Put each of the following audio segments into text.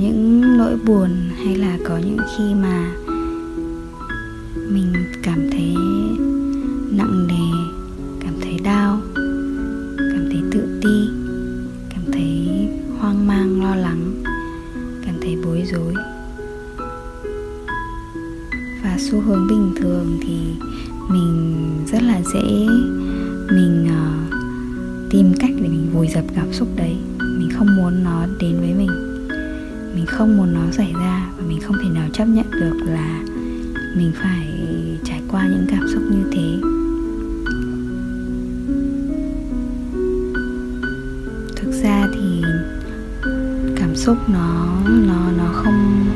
những nỗi buồn hay là có những khi mà mình cảm thấy nặng nề cảm thấy đau cảm thấy tự ti cảm thấy hoang mang lo lắng cảm thấy bối rối. Và xu hướng bình thường thì mình rất là dễ mình uh, tìm cách để mình vùi dập cảm xúc đấy. Mình không muốn nó đến với mình mình không muốn nó xảy ra và mình không thể nào chấp nhận được là mình phải trải qua những cảm xúc như thế. Thực ra thì cảm xúc nó nó nó không,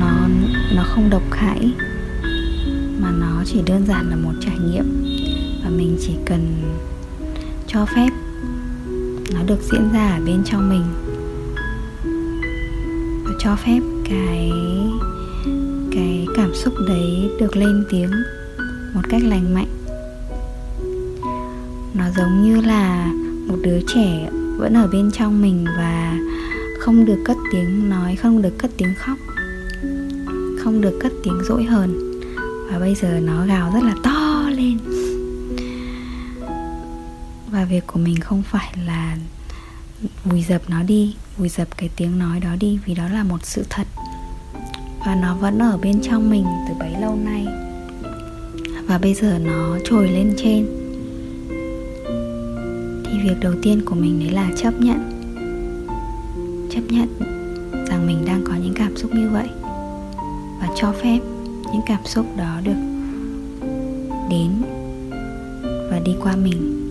nó nó không độc hại, mà nó chỉ đơn giản là một trải nghiệm và mình chỉ cần cho phép nó được diễn ra ở bên trong mình cho phép cái cái cảm xúc đấy được lên tiếng một cách lành mạnh. Nó giống như là một đứa trẻ vẫn ở bên trong mình và không được cất tiếng nói, không được cất tiếng khóc, không được cất tiếng dỗi hờn. Và bây giờ nó gào rất là to lên. Và việc của mình không phải là vùi dập nó đi vùi dập cái tiếng nói đó đi vì đó là một sự thật. Và nó vẫn ở bên trong mình từ bấy lâu nay. Và bây giờ nó trồi lên trên. Thì việc đầu tiên của mình đấy là chấp nhận. Chấp nhận rằng mình đang có những cảm xúc như vậy. Và cho phép những cảm xúc đó được đến và đi qua mình.